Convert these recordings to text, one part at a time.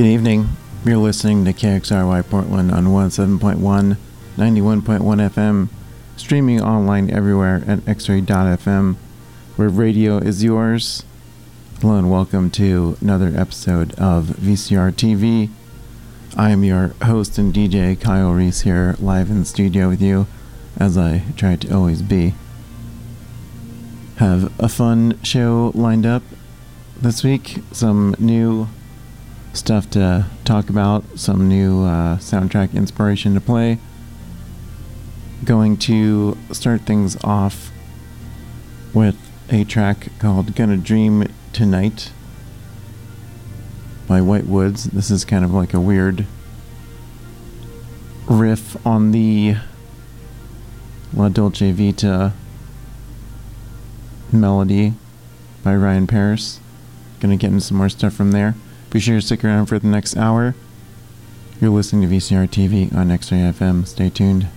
Good evening. You're listening to KXRY Portland on 107.1, 91.1 FM, streaming online everywhere at xray.fm, where radio is yours. Hello and welcome to another episode of VCR TV. I am your host and DJ Kyle Reese here, live in the studio with you, as I try to always be. Have a fun show lined up this week. Some new stuff to talk about, some new uh, soundtrack inspiration to play. Going to start things off with a track called Gonna Dream Tonight by Whitewoods. This is kind of like a weird riff on the La Dolce Vita melody by Ryan Paris. Gonna get into some more stuff from there. Be sure to stick around for the next hour. You're listening to VCR TV on X-Ray FM. Stay tuned.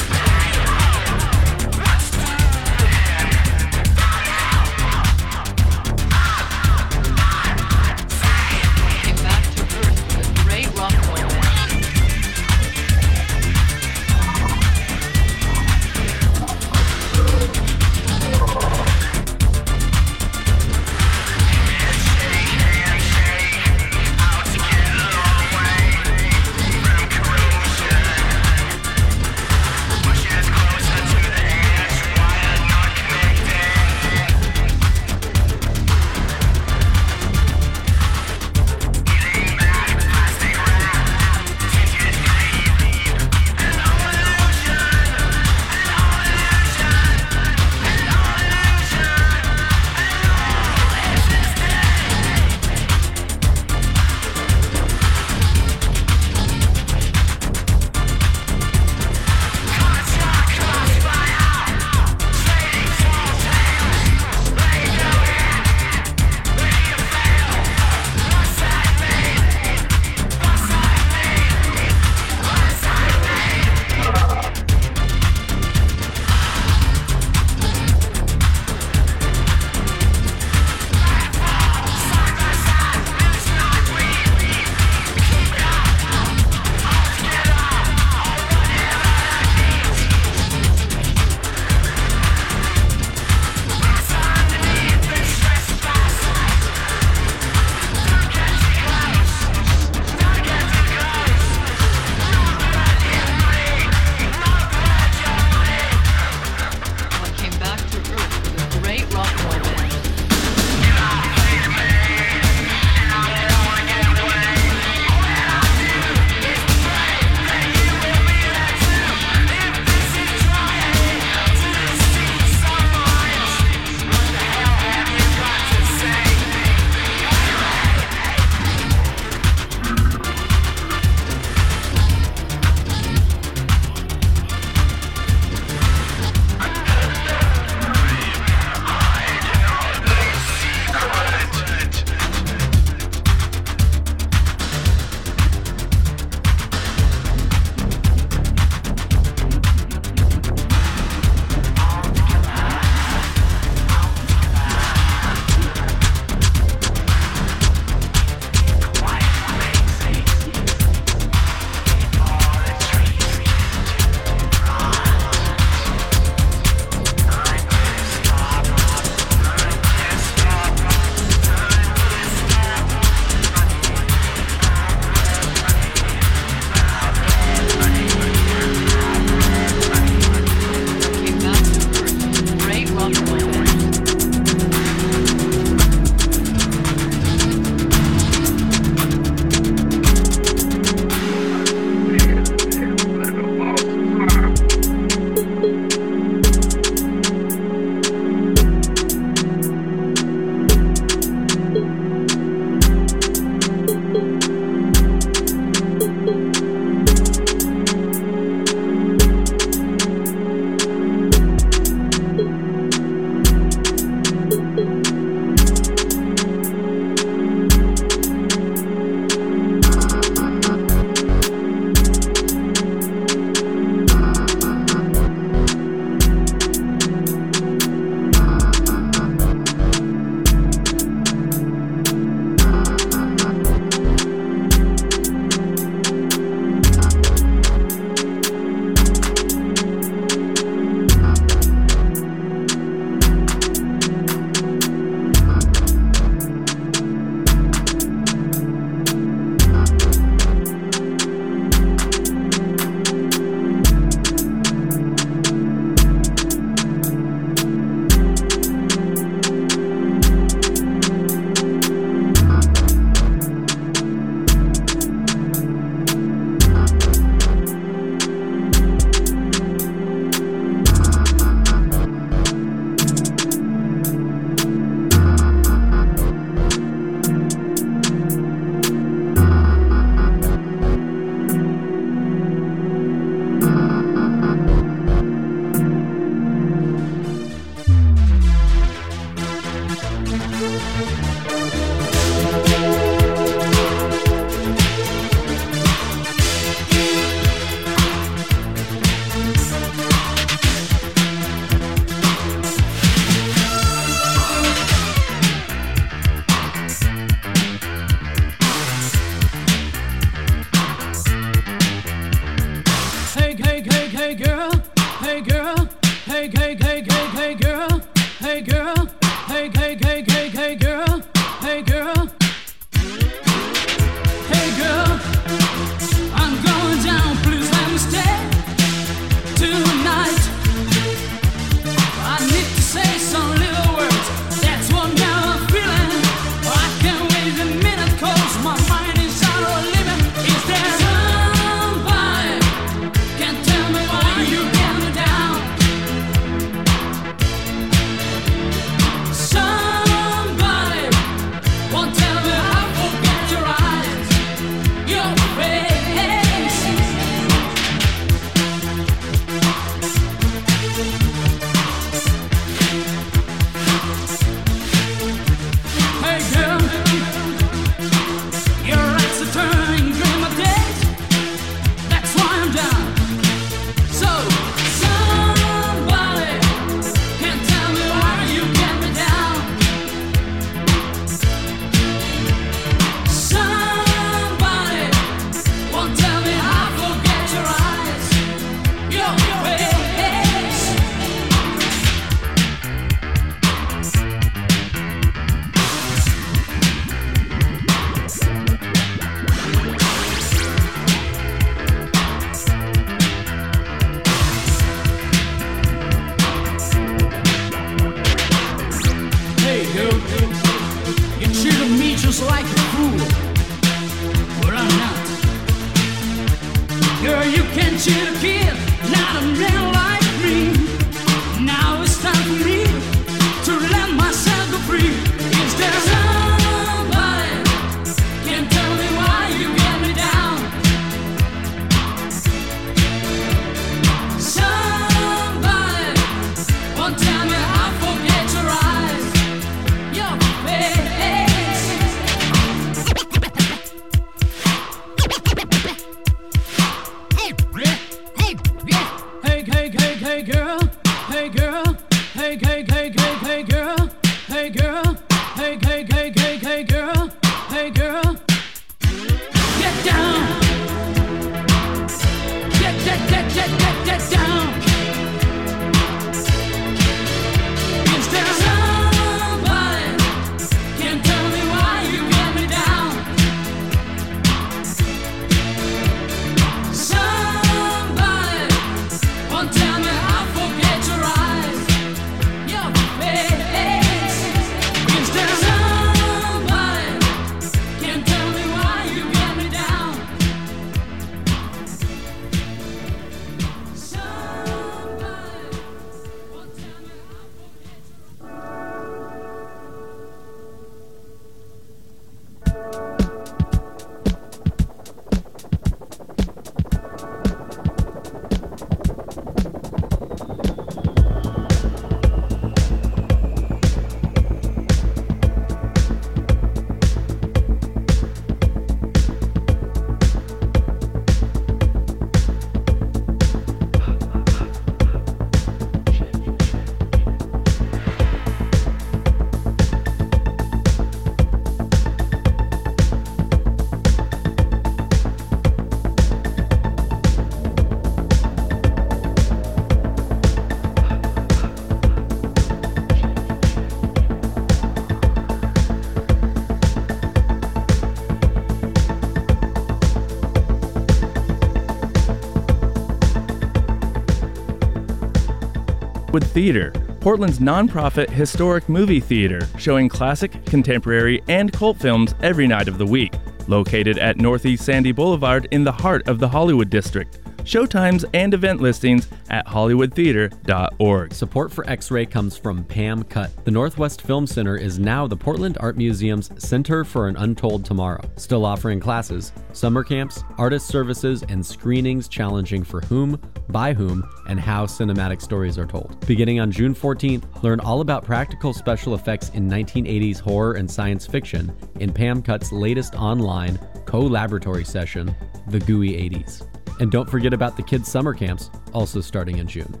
Theater, Portland's nonprofit historic movie theater, showing classic, contemporary, and cult films every night of the week. Located at Northeast Sandy Boulevard in the heart of the Hollywood District. Showtimes and event listings at hollywoodtheater.org. Support for X Ray comes from Pam Cut. The Northwest Film Center is now the Portland Art Museum's Center for an Untold Tomorrow, still offering classes, summer camps, artist services, and screenings challenging for whom, by whom, and how cinematic stories are told. Beginning on June 14th, learn all about practical special effects in 1980s horror and science fiction in Pam Cut's latest online co laboratory session, The Gooey 80s. And don't forget about the kids' summer camps, also starting in June.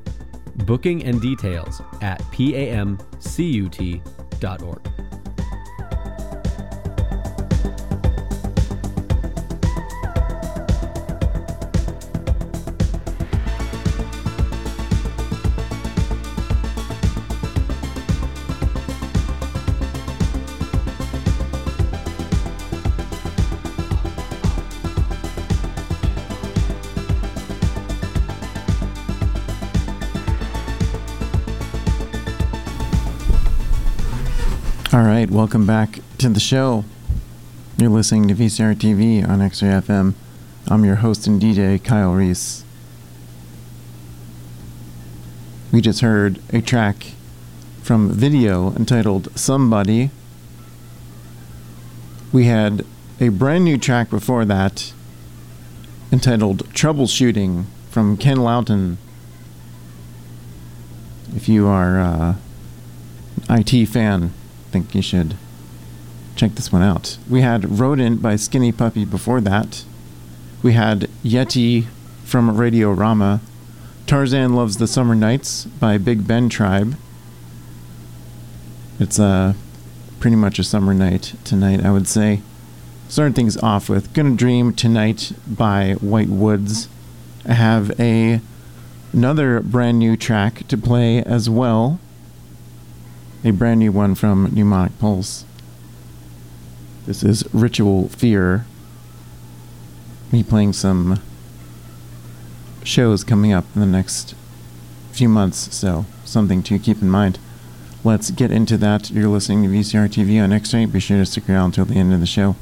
Booking and details at pamcut.org. right, welcome back to the show. You're listening to VCR TV on X-Ray FM. I'm your host and DJ, Kyle Reese. We just heard a track from Video entitled Somebody. We had a brand new track before that entitled Troubleshooting from Ken Laüten. If you are uh, an IT fan, think you should check this one out. We had Rodent by Skinny Puppy before that. We had Yeti from Radiorama. Tarzan Loves the Summer Nights by Big Ben Tribe. It's uh, pretty much a summer night tonight, I would say. Starting things off with Gonna Dream Tonight by Whitewoods. I have a another brand new track to play as well. A brand new one from Mnemonic Pulse. This is Ritual Fear. Me playing some shows coming up in the next few months, so something to keep in mind. Let's get into that. You're listening to VCR TV on X-Ray. Be sure to stick around until the end of the show.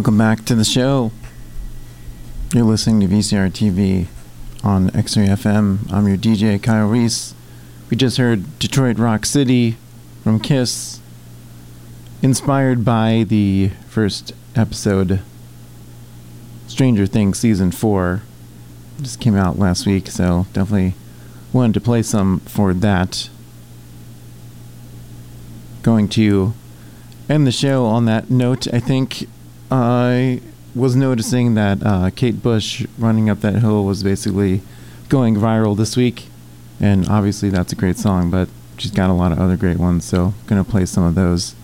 Welcome back to the show. You're listening to VCR TV on X-Ray FM. I'm your DJ Kyle Reese. We just heard Detroit Rock City from Kiss, inspired by the first episode, Stranger Things season four. Just came out last week, so definitely wanted to play some for that. Going to end the show on that note. I think I was noticing that uh, Kate Bush running up that hill was basically going viral this week, and obviously that's a great song, but she's got a lot of other great ones, so gonna play some of those.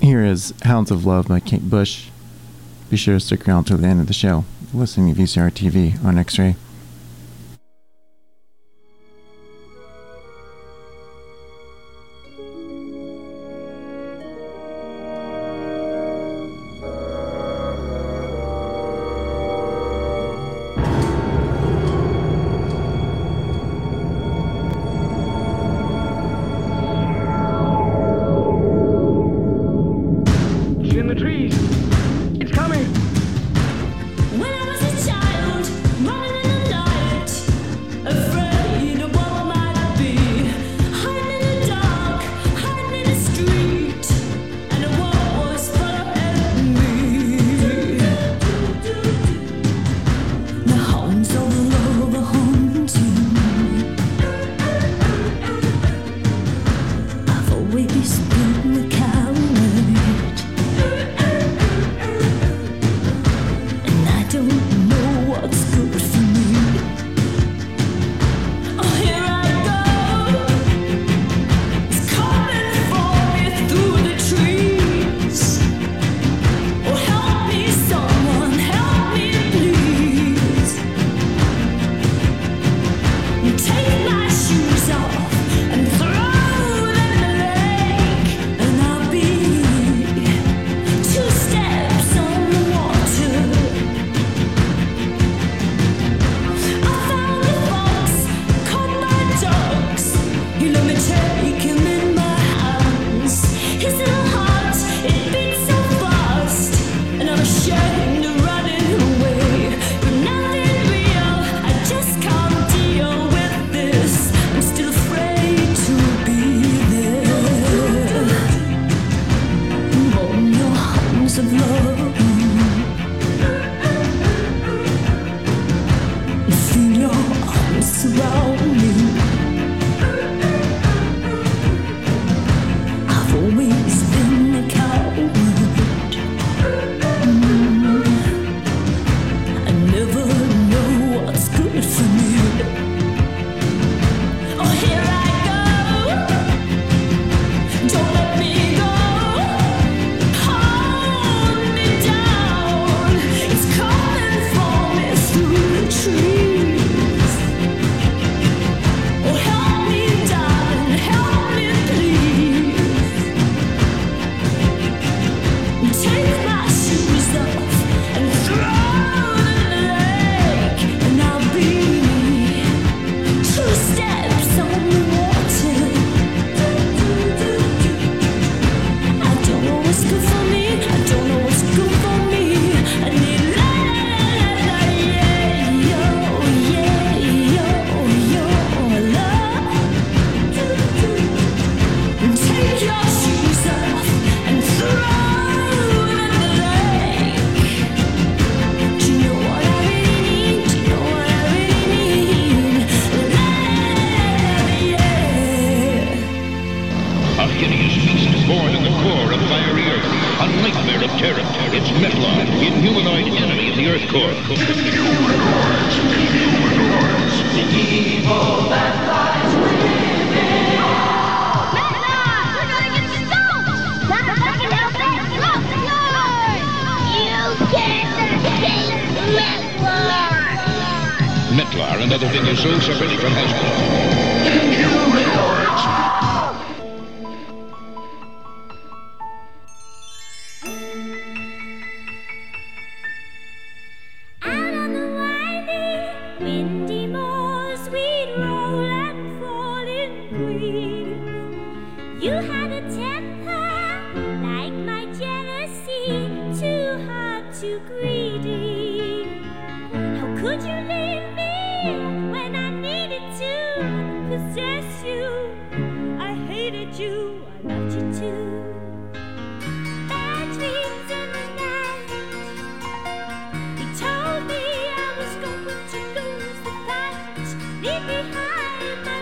Here is Hounds of Love by Kate Bush. Be sure to stick around till the end of the show. Listening to VCR TV on X-Ray. You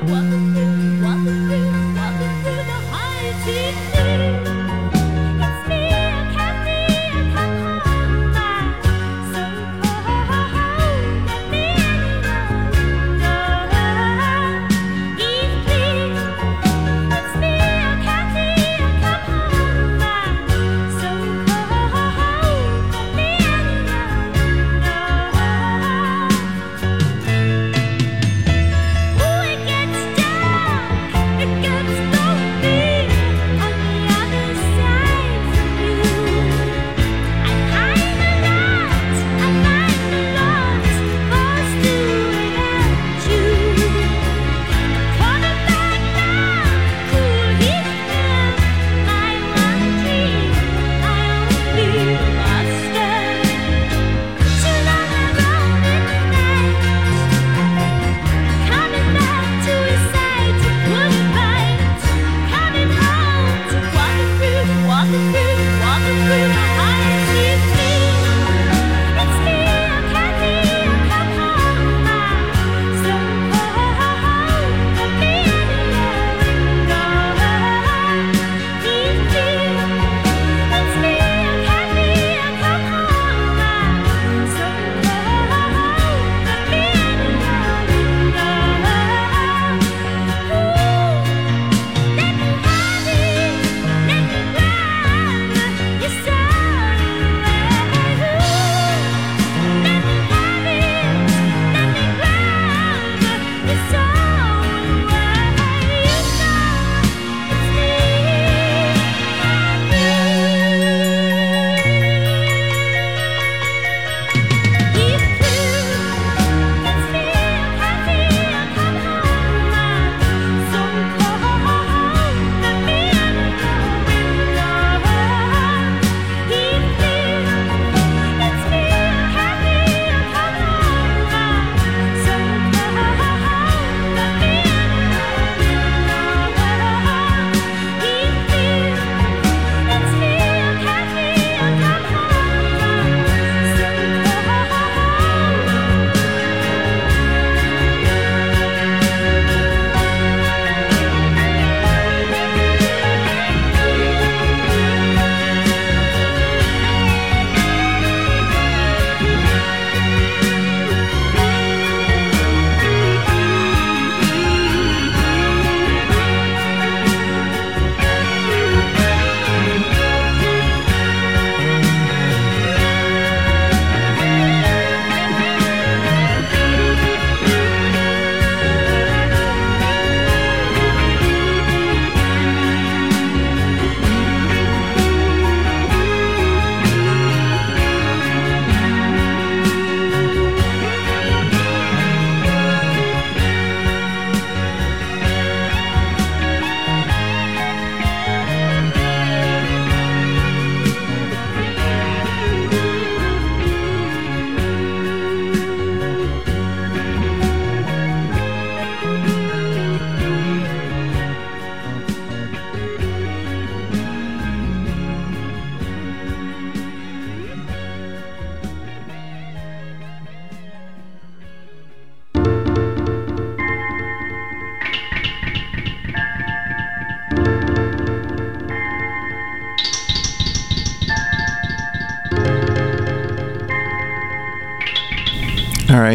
我。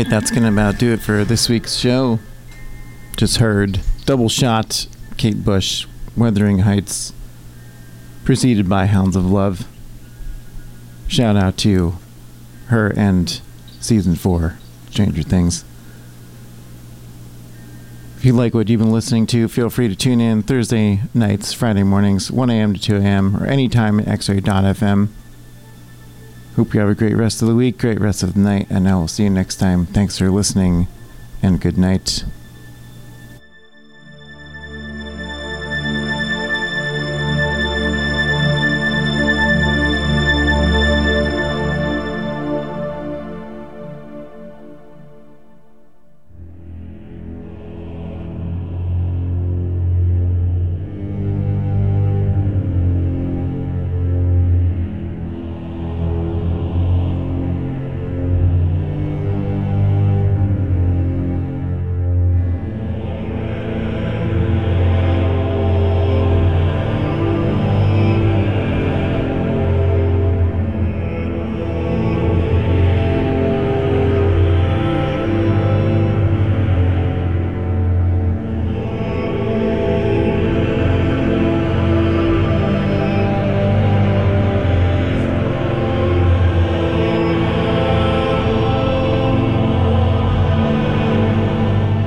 Right, that's going to about do it for this week's show. Just heard Double Shot, Kate Bush, Wuthering Heights, preceded by Hounds of Love. Shout out to her and season four, Stranger Things. If you like what you've been listening to, feel free to tune in Thursday nights, Friday mornings, 1 a.m. to 2 a.m., or anytime at xray.fm. Hope you have a great rest of the week, great rest of the night, and I will see you next time. Thanks for listening, and good night.